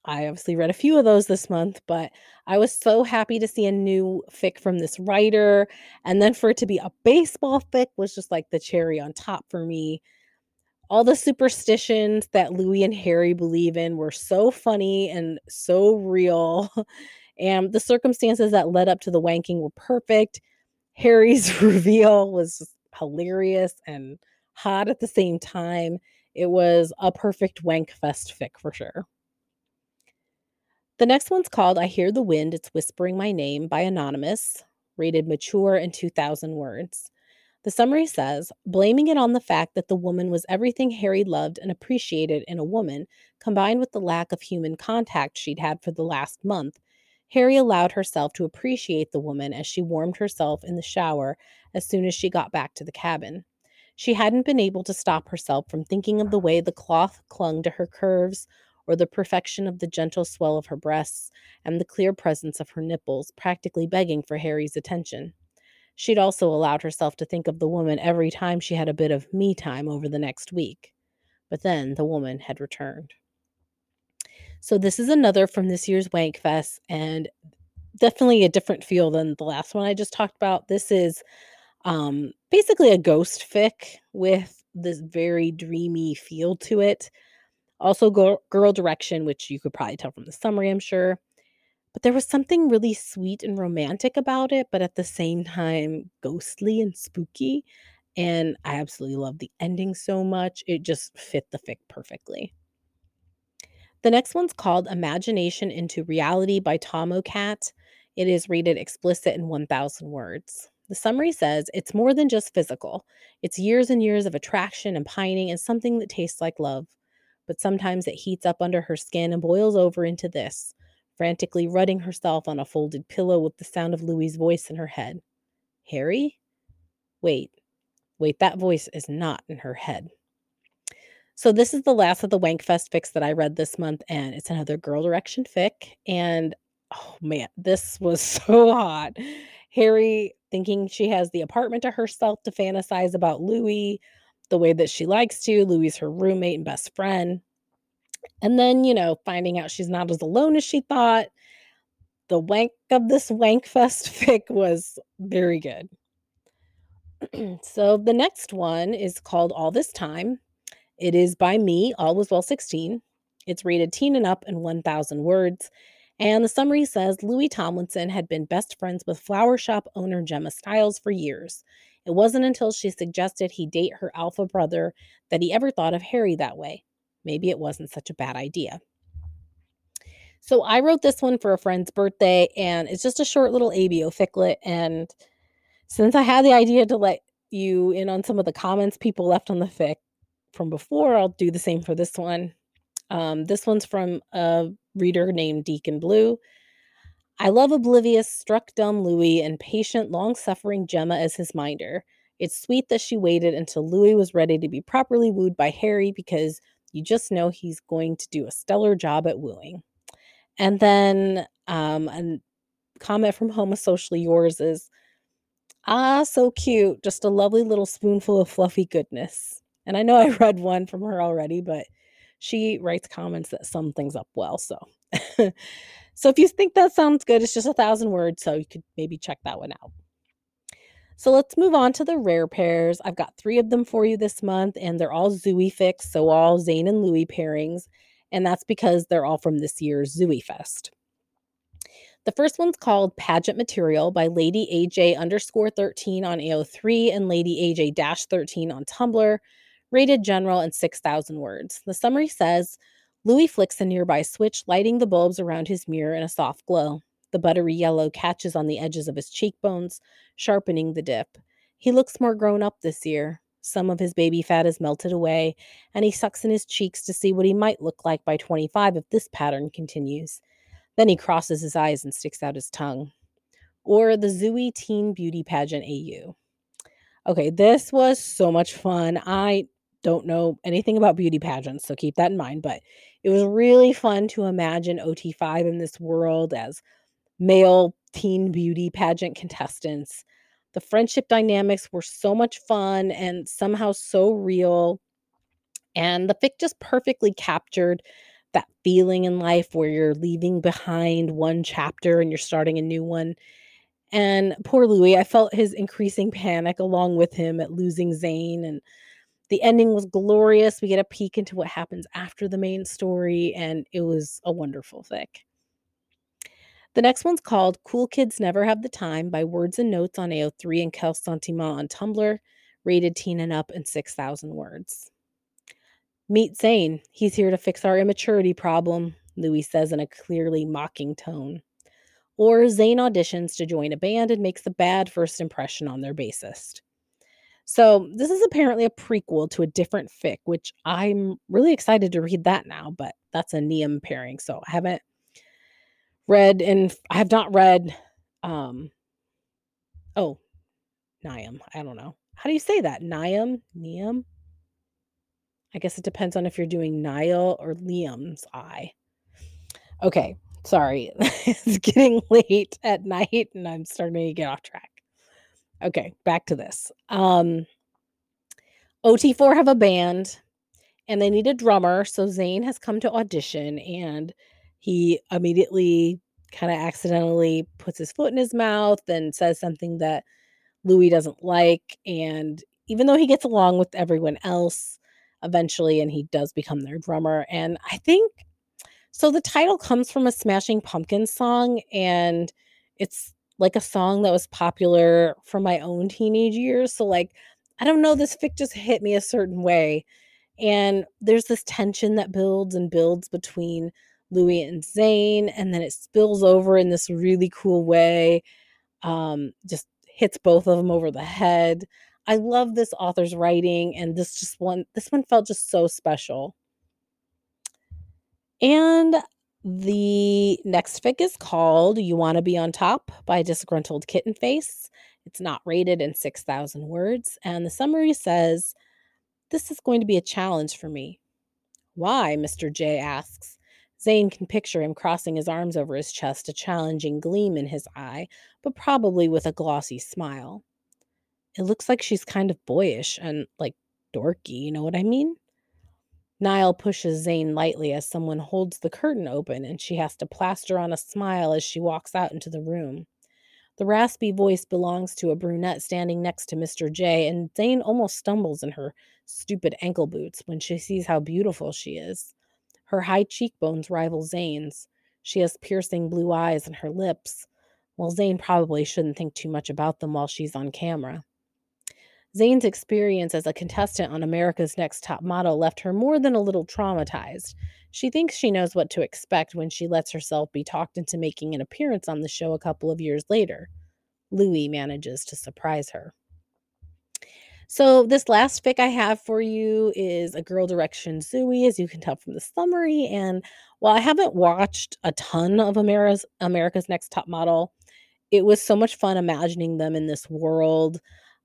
I obviously read a few of those this month, but I was so happy to see a new fic from this writer. And then for it to be a baseball fic was just like the cherry on top for me all the superstitions that Louis and Harry believe in were so funny and so real. And the circumstances that led up to the wanking were perfect. Harry's reveal was hilarious and hot at the same time. It was a perfect wank fest fic for sure. The next one's called I Hear the Wind, It's Whispering My Name by Anonymous, rated mature and 2,000 words. The summary says blaming it on the fact that the woman was everything Harry loved and appreciated in a woman, combined with the lack of human contact she'd had for the last month, Harry allowed herself to appreciate the woman as she warmed herself in the shower as soon as she got back to the cabin. She hadn't been able to stop herself from thinking of the way the cloth clung to her curves, or the perfection of the gentle swell of her breasts, and the clear presence of her nipples, practically begging for Harry's attention. She'd also allowed herself to think of the woman every time she had a bit of me time over the next week. But then the woman had returned. So this is another from this year's Wankfest and definitely a different feel than the last one I just talked about. This is um, basically a ghost fic with this very dreamy feel to it. Also, girl, girl direction, which you could probably tell from the summary, I'm sure. But there was something really sweet and romantic about it, but at the same time, ghostly and spooky. And I absolutely love the ending so much. It just fit the fic perfectly. The next one's called Imagination into Reality by Tom O'Cat. It is rated explicit in 1,000 words. The summary says it's more than just physical. It's years and years of attraction and pining and something that tastes like love. But sometimes it heats up under her skin and boils over into this frantically rutting herself on a folded pillow with the sound of Louis's voice in her head. Harry? Wait, wait, that voice is not in her head. So this is the last of the Wankfest fics that I read this month, and it's another Girl Direction fic. And oh man, this was so hot. Harry thinking she has the apartment to herself to fantasize about Louis the way that she likes to. Louis her roommate and best friend. And then, you know, finding out she's not as alone as she thought. The wank of this Wankfest fic was very good. so the next one is called All This Time. It is by me, All Was Well 16. It's rated teen and up in 1,000 words. And the summary says Louis Tomlinson had been best friends with flower shop owner Gemma Styles for years. It wasn't until she suggested he date her alpha brother that he ever thought of Harry that way maybe it wasn't such a bad idea. So I wrote this one for a friend's birthday, and it's just a short little ABO ficlet. And since I had the idea to let you in on some of the comments people left on the fic from before, I'll do the same for this one. Um, this one's from a reader named Deacon Blue. I love oblivious, struck dumb Louis and patient, long suffering Gemma as his minder. It's sweet that she waited until Louis was ready to be properly wooed by Harry because you just know he's going to do a stellar job at wooing. And then um, a comment from Homo Socially Yours is, ah, so cute. Just a lovely little spoonful of fluffy goodness. And I know I read one from her already, but she writes comments that sum things up well. So, so if you think that sounds good, it's just a thousand words. So you could maybe check that one out. So let's move on to the rare pairs. I've got three of them for you this month, and they're all Zouis fics, so all Zayn and Louis pairings. And that's because they're all from this year's Zouis Fest. The first one's called Pageant Material by Lady AJ underscore 13 on AO3 and Lady AJ dash 13 on Tumblr, rated general and 6,000 words. The summary says Louis flicks a nearby switch, lighting the bulbs around his mirror in a soft glow. The buttery yellow catches on the edges of his cheekbones, sharpening the dip. He looks more grown up this year. Some of his baby fat is melted away, and he sucks in his cheeks to see what he might look like by 25 if this pattern continues. Then he crosses his eyes and sticks out his tongue. Or the Zouis Teen Beauty Pageant AU. Okay, this was so much fun. I don't know anything about beauty pageants, so keep that in mind. But it was really fun to imagine OT5 in this world as male teen beauty pageant contestants. The friendship dynamics were so much fun and somehow so real. And the fic just perfectly captured that feeling in life where you're leaving behind one chapter and you're starting a new one. And poor Louis, I felt his increasing panic along with him at losing Zayn. And the ending was glorious. We get a peek into what happens after the main story, and it was a wonderful fic. The next one's called Cool Kids Never Have the Time by Words and Notes on AO3 and Kel Sentiment on Tumblr, rated teen and up and 6,000 words. Meet Zayn. He's here to fix our immaturity problem, Louis says in a clearly mocking tone. Or Zayn auditions to join a band and makes a bad first impression on their bassist. So, this is apparently a prequel to a different fic, which I'm really excited to read that now, but that's a Niam pairing. So, I haven't read and I have not read um oh, Niam. I don't know. How do you say that? Niam? Niam? I guess it depends on if you're doing Niall or Liam's eye. Okay, sorry. it's getting late at night and I'm starting to get off track. Okay, back to this. Um OT4 have a band and they need a drummer, so Zayn has come to audition and he immediately kind of accidentally puts his foot in his mouth and says something that Louis doesn't like and even though he gets along with everyone else, eventually and he does become their drummer and i think so the title comes from a smashing pumpkins song and it's like a song that was popular from my own teenage years so like i don't know this fic just hit me a certain way and there's this tension that builds and builds between louis and zayn and then it spills over in this really cool way um just hits both of them over the head I love this author's writing, and this just one this one felt just so special. And the next fic is called You Want to Be on Top by Disgruntled Kitten Face. It's not rated in 6,000 words. And the summary says, This is going to be a challenge for me. Why? Mr. J asks. Zayn can picture him crossing his arms over his chest, a challenging gleam in his eye, but probably with a glossy smile. It looks like she's kind of boyish and, like, dorky, you know what I mean? Niall pushes Zayn lightly as someone holds the curtain open and she has to plaster on a smile as she walks out into the room. The raspy voice belongs to a brunette standing next to Mr. J, and Zayn almost stumbles in her stupid ankle boots when she sees how beautiful she is. Her high cheekbones rival Zayn's. She has piercing blue eyes and her lips. Well, Zayn probably shouldn't think too much about them while she's on camera. Zayn's experience as a contestant on America's Next Top Model left her more than a little traumatized. She thinks she knows what to expect when she lets herself be talked into making an appearance on the show a couple of years later. Louis manages to surprise her. So, this last fic I have for you is a Girl Direction Zouis, as you can tell from the summary. And while I haven't watched a ton of America's, America's Next Top Model, it was so much fun imagining them in this world.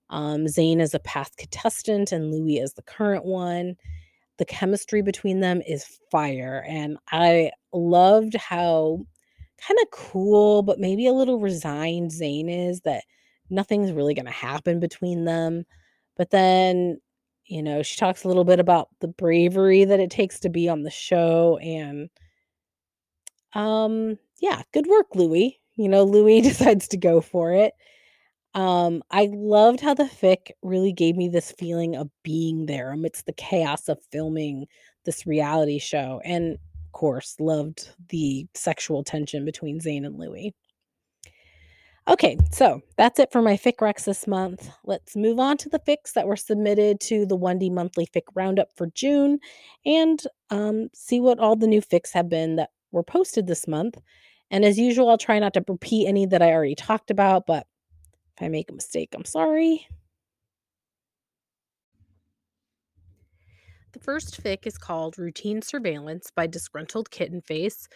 Um, Zayn is a past contestant and Louis is the current one. The chemistry between them is fire. And I loved how kind of cool, but maybe a little resigned Zayn is that nothing's really going to happen between them. But then, you know, she talks a little bit about the bravery that it takes to be on the show. And um, yeah, good work, Louis. You know, Louis decides to go for it. Um, I loved how the fic really gave me this feeling of being there amidst the chaos of filming this reality show. And of course, loved the sexual tension between Zayn and Louis. Okay, so that's it for my fic recs this month. Let's move on to the fics that were submitted to the 1D monthly fic roundup for June and um, see what all the new fics have been that were posted this month. And as usual, I'll try not to repeat any that I already talked about, but if I make a mistake, I'm sorry. The first fic is called Routine Surveillance by Disgruntled Kitten Face,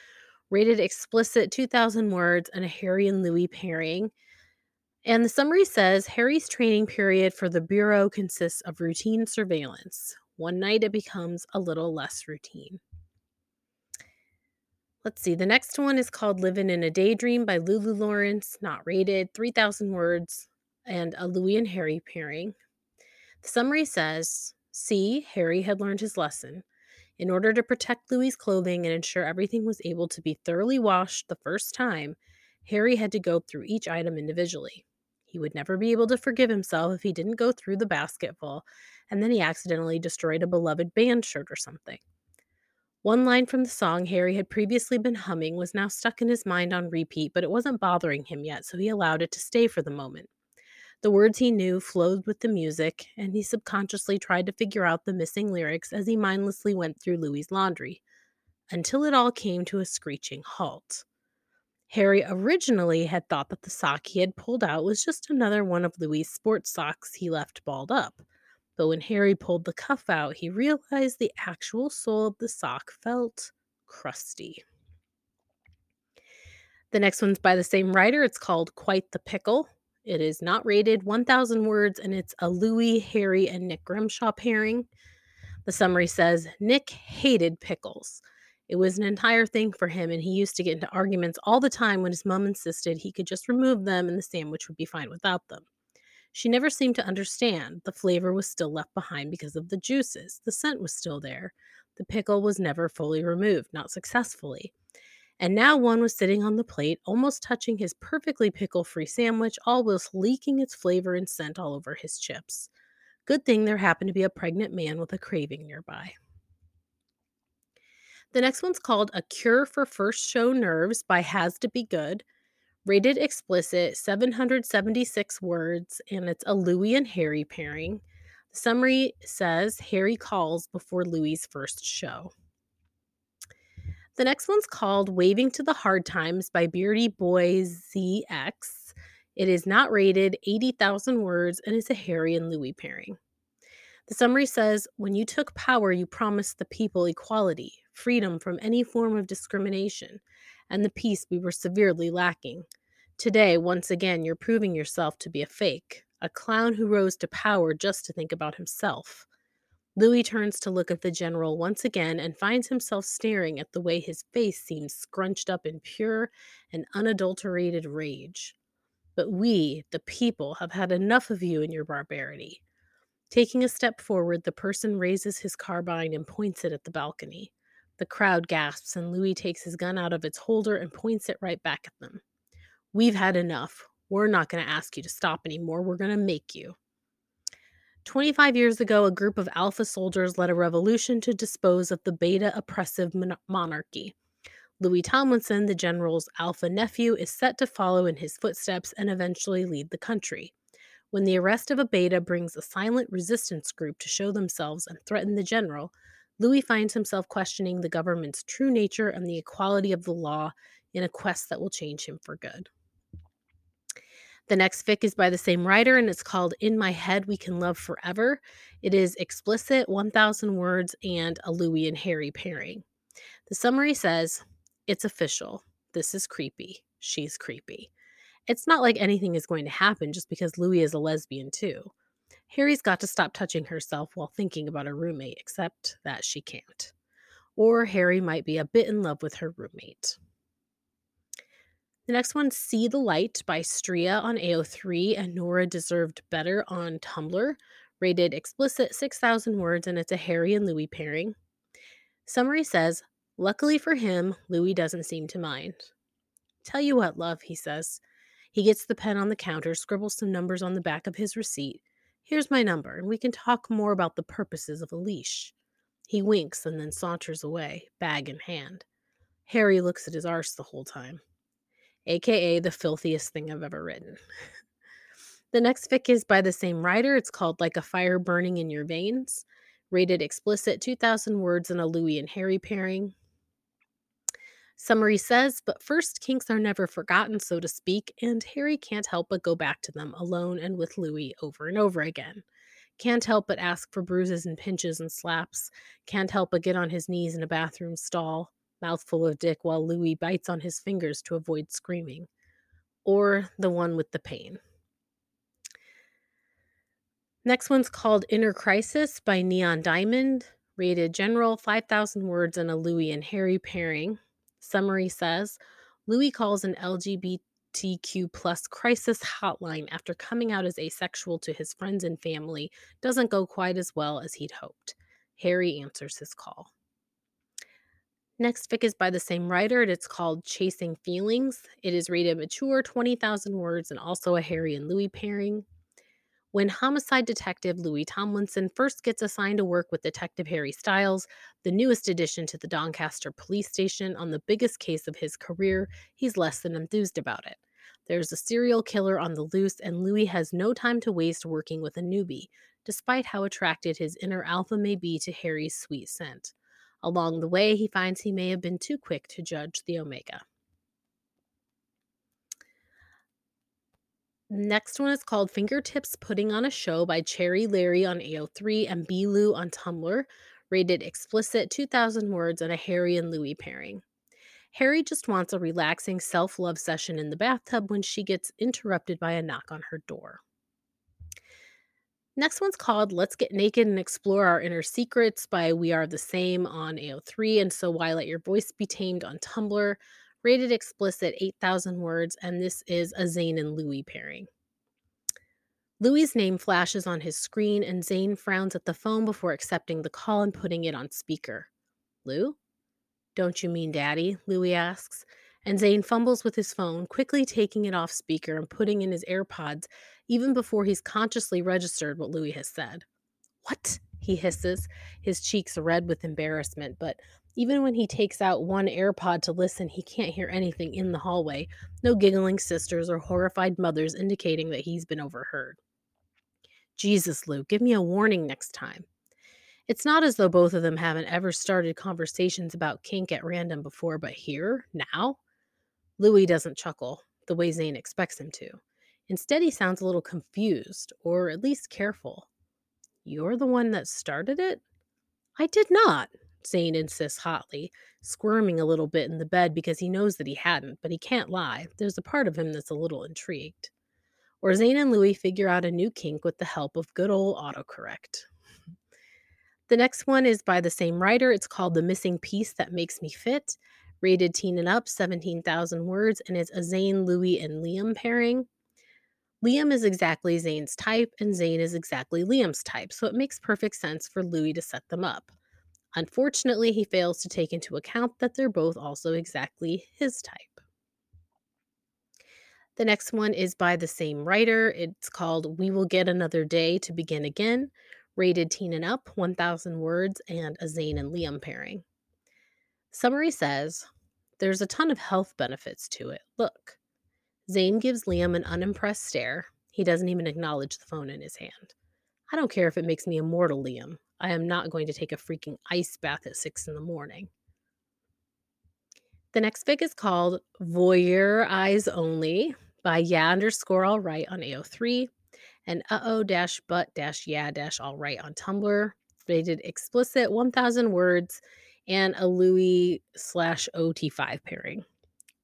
rated explicit 2,000 words and a Harry and Louis pairing. And the summary says Harry's training period for the Bureau consists of routine surveillance. One night it becomes a little less routine. Let's see. The next one is called Living in a Daydream by Lulu Lawrence, not rated, 3,000 words, and a Louis and Harry pairing. The summary says See, Harry had learned his lesson. In order to protect Louis's clothing and ensure everything was able to be thoroughly washed the first time, Harry had to go through each item individually. He would never be able to forgive himself if he didn't go through the basketful and then he accidentally destroyed a beloved band shirt or something. One line from the song Harry had previously been humming was now stuck in his mind on repeat, but it wasn't bothering him yet, so he allowed it to stay for the moment. The words he knew flowed with the music, and he subconsciously tried to figure out the missing lyrics as he mindlessly went through Louis's laundry, until it all came to a screeching halt. Harry originally had thought that the sock he had pulled out was just another one of Louis's sports socks he left balled up. But when Harry pulled the cuff out, he realized the actual sole of the sock felt crusty. The next one's by the same writer. It's called Quite the Pickle. It is not rated 1,000 words and it's a Louis, Harry, and Nick Grimshaw pairing. The summary says Nick hated pickles. It was an entire thing for him, and he used to get into arguments all the time when his mom insisted he could just remove them and the sandwich would be fine without them. She never seemed to understand. The flavor was still left behind because of the juices. The scent was still there. The pickle was never fully removed, not successfully and now one was sitting on the plate, almost touching his perfectly pickle free sandwich, all whilst leaking its flavor and scent all over his chips. Good thing there happened to be a pregnant man with a craving nearby. The next one's called A Cure for First Show Nerves by Has to Be Good. Rated explicit, 776 words, and it's a Louis and Harry pairing. The summary says Harry calls before Louis's first show. The next one's called Waving to the Hard Times by Beardy Boy ZX. It is not rated 80,000 words and is a Harry and Louis pairing. The summary says When you took power, you promised the people equality, freedom from any form of discrimination, and the peace we were severely lacking. Today, once again, you're proving yourself to be a fake, a clown who rose to power just to think about himself. Louis turns to look at the general once again and finds himself staring at the way his face seems scrunched up in pure and unadulterated rage. But we, the people, have had enough of you and your barbarity. Taking a step forward, the person raises his carbine and points it at the balcony. The crowd gasps, and Louis takes his gun out of its holder and points it right back at them. We've had enough. We're not going to ask you to stop anymore. We're going to make you. 25 years ago, a group of alpha soldiers led a revolution to dispose of the beta oppressive mon- monarchy. Louis Tomlinson, the general's alpha nephew, is set to follow in his footsteps and eventually lead the country. When the arrest of a beta brings a silent resistance group to show themselves and threaten the general, Louis finds himself questioning the government's true nature and the equality of the law in a quest that will change him for good. The next fic is by the same writer and it's called In My Head We Can Love Forever. It is explicit, 1,000 words, and a Louis and Harry pairing. The summary says, It's official. This is creepy. She's creepy. It's not like anything is going to happen just because Louis is a lesbian, too. Harry's got to stop touching herself while thinking about a roommate, except that she can't. Or Harry might be a bit in love with her roommate. The next one, See the Light by Stria on AO3 and Nora Deserved Better on Tumblr. Rated explicit 6,000 words, and it's a Harry and Louis pairing. Summary says, Luckily for him, Louis doesn't seem to mind. Tell you what, love, he says. He gets the pen on the counter, scribbles some numbers on the back of his receipt. Here's my number, and we can talk more about the purposes of a leash. He winks and then saunters away, bag in hand. Harry looks at his arse the whole time. Aka the filthiest thing I've ever written. the next fic is by the same writer. It's called Like a Fire Burning in Your Veins. Rated explicit 2,000 words in a Louis and Harry pairing. Summary says, but first, kinks are never forgotten, so to speak, and Harry can't help but go back to them alone and with Louis over and over again. Can't help but ask for bruises and pinches and slaps. Can't help but get on his knees in a bathroom stall, mouthful of dick while Louis bites on his fingers to avoid screaming. Or the one with the pain. Next one's called Inner Crisis by Neon Diamond, rated general 5,000 words in a Louis and Harry pairing. Summary says Louis calls an LGBTQ plus crisis hotline after coming out as asexual to his friends and family doesn't go quite as well as he'd hoped. Harry answers his call. Next fic is by the same writer, and it's called Chasing Feelings. It is rated mature, 20,000 words, and also a Harry and Louis pairing. When homicide detective Louis Tomlinson first gets assigned to work with Detective Harry Styles, the newest addition to the Doncaster police station on the biggest case of his career, he's less than enthused about it. There's a serial killer on the loose, and Louis has no time to waste working with a newbie, despite how attracted his inner alpha may be to Harry's sweet scent. Along the way, he finds he may have been too quick to judge the Omega. Next one is called Fingertips Putting on a Show by Cherry Larry on AO3 and B. Lou on Tumblr, rated explicit 2,000 words and a Harry and Louis pairing. Harry just wants a relaxing self love session in the bathtub when she gets interrupted by a knock on her door. Next one's called Let's Get Naked and Explore Our Inner Secrets by We Are the Same on AO3 and So Why Let Your Voice Be Tamed on Tumblr, rated explicit 8,000 words, and this is a Zayn and Louis pairing. Louis's name flashes on his screen, and Zayn frowns at the phone before accepting the call and putting it on speaker. Lou? Don't you mean Daddy? Louis asks, and Zayn fumbles with his phone, quickly taking it off speaker and putting in his AirPods even before he's consciously registered what Louis has said. What? he hisses, his cheeks red with embarrassment, but even when he takes out one AirPod to listen, he can't hear anything in the hallway. No giggling sisters or horrified mothers indicating that he's been overheard. Jesus, Lou, give me a warning next time. It's not as though both of them haven't ever started conversations about kink at random before, but here, now? Louis doesn't chuckle the way Zayn expects him to. Instead, he sounds a little confused, or at least careful. You're the one that started it? I did not, Zayn insists hotly, squirming a little bit in the bed because he knows that he hadn't, but he can't lie. There's a part of him that's a little intrigued. Or Zayn and Louis figure out a new kink with the help of good old autocorrect. The next one is by the same writer. It's called The Missing Piece That Makes Me Fit, rated teen and up, 17,000 words, and it's a Zayn, Louis, and Liam pairing. Liam is exactly Zayn's type, and Zayn is exactly Liam's type, so it makes perfect sense for Louis to set them up. Unfortunately, he fails to take into account that they're both also exactly his type. The next one is by the same writer. It's called We Will Get Another Day to Begin Again, rated teen and up, 1,000 words, and a Zayn and Liam pairing. Summary says there's a ton of health benefits to it. Look. Zayn gives Liam an unimpressed stare. He doesn't even acknowledge the phone in his hand. I don't care if it makes me immortal, Liam. I am not going to take a freaking ice bath at six in the morning. The next fic is called Voyeur Eyes Only by Yeah underscore all right on AO3 and uh oh dash but dash yeah dash all right on Tumblr. Rated explicit 1000 words and a Louis slash OT5 pairing.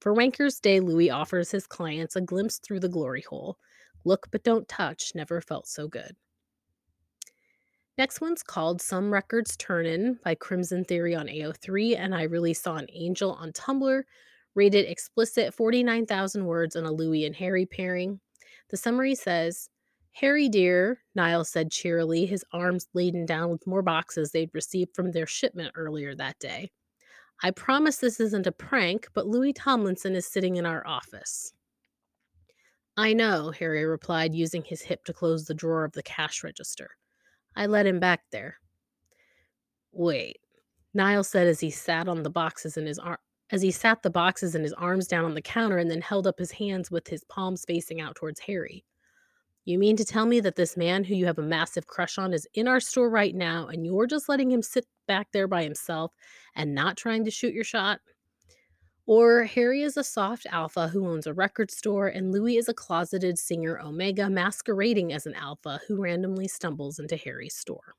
For Wankers Day, Louis offers his clients a glimpse through the glory hole. Look but don't touch never felt so good. Next one's called Some Records Turnin' by Crimson Theory on AO3, and I really saw an angel on Tumblr, rated explicit 49,000 words on a Louis and Harry pairing. The summary says, Harry dear, Niles said cheerily, his arms laden down with more boxes they'd received from their shipment earlier that day. I promise this isn't a prank, but Louis Tomlinson is sitting in our office. I know, Harry replied, using his hip to close the drawer of the cash register. I let him back there. Wait, Niles said as he sat on the boxes in his ar- as he sat the boxes and his arms down on the counter and then held up his hands with his palms facing out towards Harry. You mean to tell me that this man who you have a massive crush on is in our store right now and you're just letting him sit back there by himself and not trying to shoot your shot? Or Harry is a soft alpha who owns a record store and Louis is a closeted singer Omega masquerading as an alpha who randomly stumbles into Harry's store.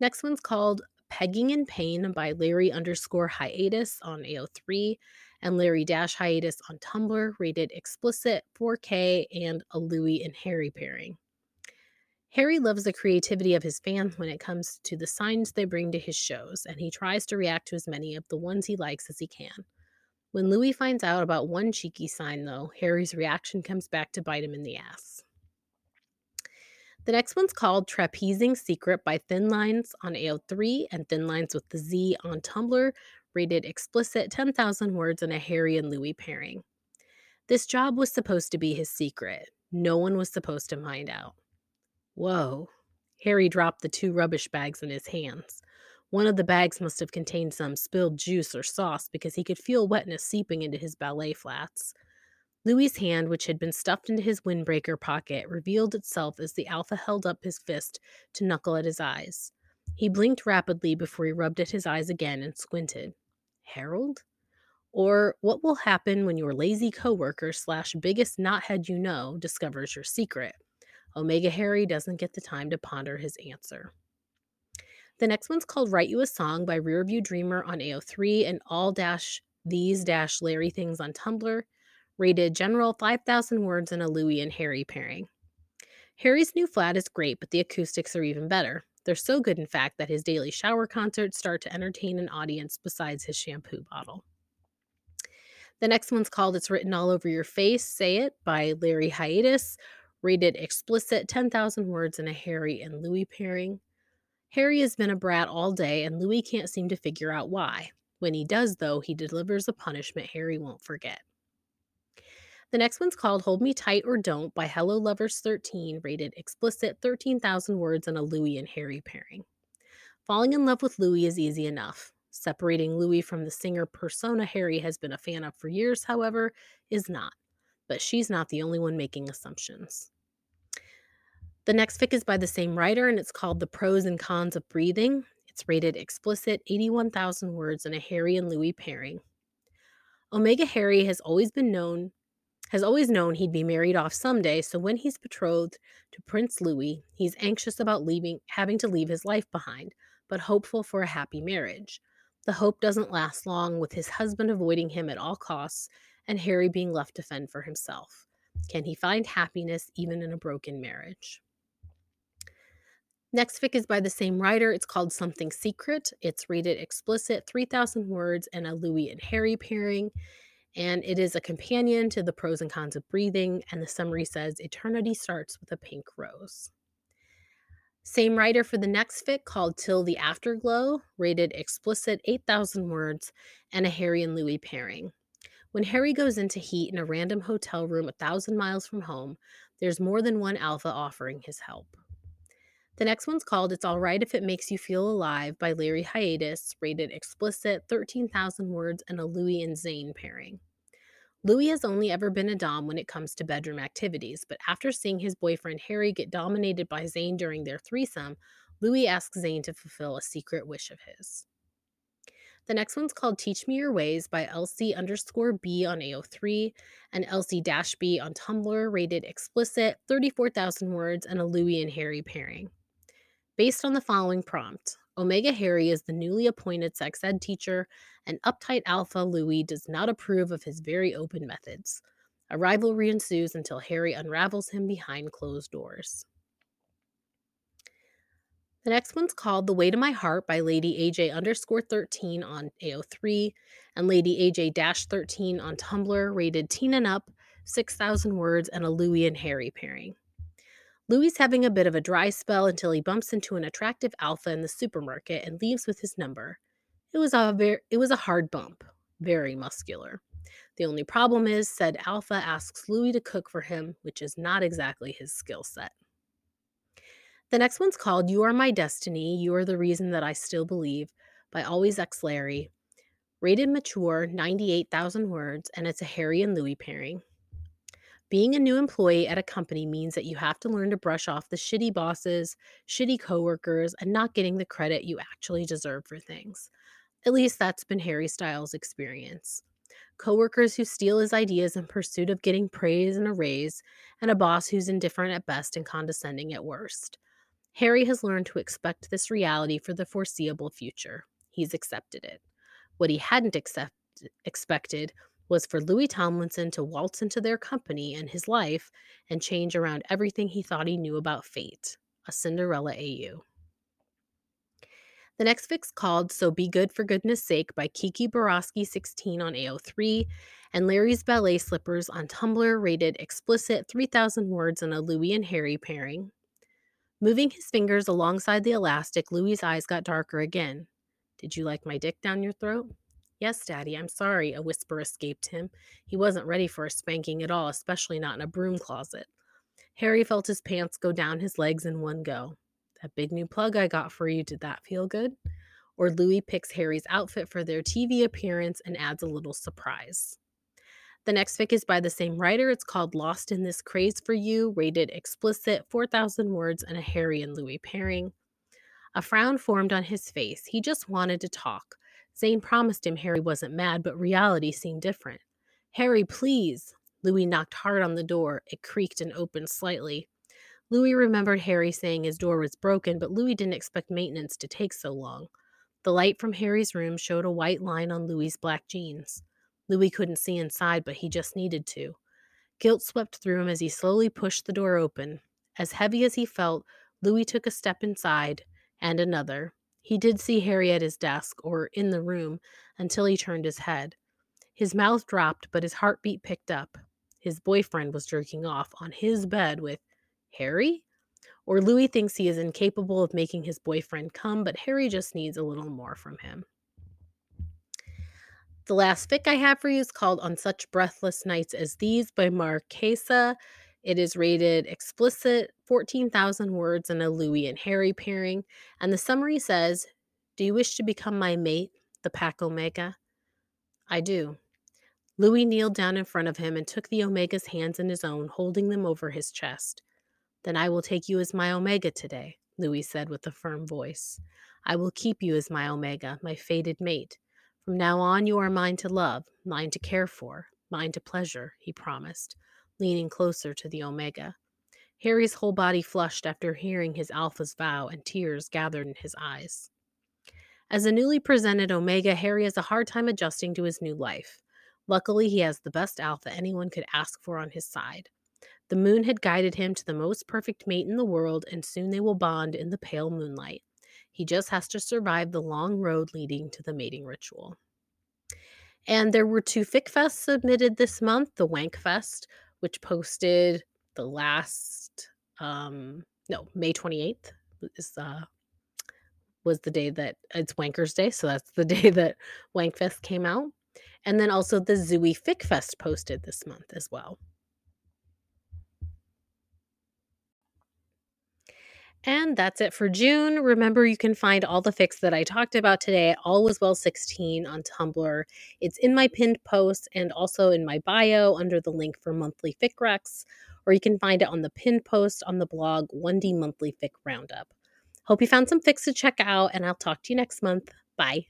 Next one's called Pegging in Pain by Larry underscore hiatus on AO3 and Larry Dash Hiatus on Tumblr, rated explicit 4K and a Louis and Harry pairing. Harry loves the creativity of his fans when it comes to the signs they bring to his shows, and he tries to react to as many of the ones he likes as he can. When Louis finds out about one cheeky sign, though, Harry's reaction comes back to bite him in the ass. The next one's called Trapezing Secret by Thin Lines on AO3 and Thin Lines with the Z on Tumblr, rated explicit 10,000 words in a Harry and Louis pairing. This job was supposed to be his secret. No one was supposed to find out. Whoa. Harry dropped the two rubbish bags in his hands. One of the bags must have contained some spilled juice or sauce because he could feel wetness seeping into his ballet flats. Louis's hand, which had been stuffed into his windbreaker pocket, revealed itself as the Alpha held up his fist to knuckle at his eyes. He blinked rapidly before he rubbed at his eyes again and squinted. Harold? Or what will happen when your lazy coworker slash biggest knothead you know discovers your secret? Omega Harry doesn't get the time to ponder his answer. The next one's called Write You a Song by Rearview Dreamer on AO3 and all dash these dash Larry things on Tumblr. Rated general 5,000 words in a Louis and Harry pairing. Harry's new flat is great, but the acoustics are even better. They're so good, in fact, that his daily shower concerts start to entertain an audience besides his shampoo bottle. The next one's called It's Written All Over Your Face, Say It by Larry Hiatus, rated explicit 10,000 words in a Harry and Louis pairing. Harry has been a brat all day, and Louis can't seem to figure out why. When he does, though, he delivers a punishment Harry won't forget. The next one's called Hold Me Tight or Don't by Hello Lovers 13, rated explicit 13,000 words in a Louis and Harry pairing. Falling in love with Louis is easy enough. Separating Louis from the singer persona Harry has been a fan of for years, however, is not. But she's not the only one making assumptions. The next fic is by the same writer and it's called The Pros and Cons of Breathing. It's rated explicit 81,000 words in a Harry and Louis pairing. Omega Harry has always been known has always known he'd be married off someday, so when he's betrothed to Prince Louis, he's anxious about leaving having to leave his life behind, but hopeful for a happy marriage. The hope doesn't last long, with his husband avoiding him at all costs and Harry being left to fend for himself. Can he find happiness even in a broken marriage? Next fic is by the same writer. It's called Something Secret. It's rated explicit, 3,000 words, and a Louis and Harry pairing and it is a companion to the pros and cons of breathing. And the summary says eternity starts with a pink rose. Same writer for the next fic called Till the Afterglow, rated explicit 8,000 words, and a Harry and Louis pairing. When Harry goes into heat in a random hotel room a thousand miles from home, there's more than one alpha offering his help. The next one's called It's Alright If It Makes You Feel Alive by Larry Hiatus, rated explicit 13,000 words and a Louis and Zayn pairing. Louis has only ever been a Dom when it comes to bedroom activities, but after seeing his boyfriend Harry get dominated by Zayn during their threesome, Louis asks Zayn to fulfill a secret wish of his. The next one's called Teach Me Your Ways by Elsie underscore B on AO3 and Elsie dash B on Tumblr, rated explicit, 34,000 words, and a Louis and Harry pairing. Based on the following prompt, Omega Harry is the newly appointed sex ed teacher, and uptight Alpha Louis does not approve of his very open methods. A rivalry ensues until Harry unravels him behind closed doors. The next one's called The Way to My Heart by Lady AJ underscore 13 on AO3 and Lady AJ dash 13 on Tumblr, rated teen and up, 6,000 words, and a Louis and Harry pairing. Louis having a bit of a dry spell until he bumps into an attractive alpha in the supermarket and leaves with his number. It was a very, it was a hard bump, very muscular. The only problem is, said Alpha asks Louis to cook for him, which is not exactly his skill set. The next one's called You Are My Destiny, You Are the Reason That I Still Believe by Always X Larry, Rated mature, 98,000 words, and it's a Harry and Louis pairing. Being a new employee at a company means that you have to learn to brush off the shitty bosses, shitty coworkers, and not getting the credit you actually deserve for things. At least that's been Harry Styles' experience. Coworkers who steal his ideas in pursuit of getting praise and a raise, and a boss who's indifferent at best and condescending at worst. Harry has learned to expect this reality for the foreseeable future. He's accepted it. What he hadn't accept- expected was for Louis Tomlinson to waltz into their company and his life and change around everything he thought he knew about fate. A Cinderella AU. The next fic's called So Be Good for Goodness Sake by Kiki Borowski 16 on AO3 and Larry's Ballet Slippers on Tumblr rated explicit 3,000 words in a Louis and Harry pairing. Moving his fingers alongside the elastic, Louis's eyes got darker again. Did you like my dick down your throat? Yes, Daddy, I'm sorry, a whisper escaped him. He wasn't ready for a spanking at all, especially not in a broom closet. Harry felt his pants go down his legs in one go. That big new plug I got for you, did that feel good? Or Louis picks Harry's outfit for their TV appearance and adds a little surprise. The next fic is by the same writer. It's called Lost in This Craze for You, rated explicit, 4,000 words, and a Harry and Louis pairing. A frown formed on his face. He just wanted to talk. Zayn promised him Harry wasn't mad, but reality seemed different. Harry, please. Louis knocked hard on the door. It creaked and opened slightly. Louis remembered Harry saying his door was broken, but Louis didn't expect maintenance to take so long. The light from Harry's room showed a white line on Louis's black jeans. Louis couldn't see inside, but he just needed to. Guilt swept through him as he slowly pushed the door open. As heavy as he felt, Louis took a step inside, and another. He did see Harry at his desk, or in the room, until he turned his head. His mouth dropped, but his heartbeat picked up. His boyfriend was jerking off on his bed with Harry? Or Louis thinks he is incapable of making his boyfriend come, but Harry just needs a little more from him. The last fic I have for you is called On Such Breathless Nights as These by Marquesa. It is rated explicit, 14,000 words in a Louis and Harry pairing. And the summary says Do you wish to become my mate, the Pack Omega? I do. Louis kneeled down in front of him and took the Omega's hands in his own, holding them over his chest. Then I will take you as my Omega today, Louis said with a firm voice. I will keep you as my Omega, my fated mate. From now on, you are mine to love, mine to care for, mine to pleasure, he promised, leaning closer to the Omega. Harry's whole body flushed after hearing his alpha's vow, and tears gathered in his eyes. As a newly presented Omega, Harry has a hard time adjusting to his new life. Luckily, he has the best alpha anyone could ask for on his side. The moon had guided him to the most perfect mate in the world, and soon they will bond in the pale moonlight. He just has to survive the long road leading to the mating ritual. And there were two Fic Fests submitted this month the Wank Fest, which posted the last, um, no, May 28th is, uh, was the day that it's Wankers Day. So that's the day that Wankfest came out. And then also the Zouis Fic Fest posted this month as well. And that's it for June. Remember, you can find all the fics that I talked about today at All Was Well 16 on Tumblr. It's in my pinned post and also in my bio under the link for monthly fic recs, or you can find it on the pinned post on the blog 1D Monthly Fic Roundup. Hope you found some fics to check out, and I'll talk to you next month. Bye.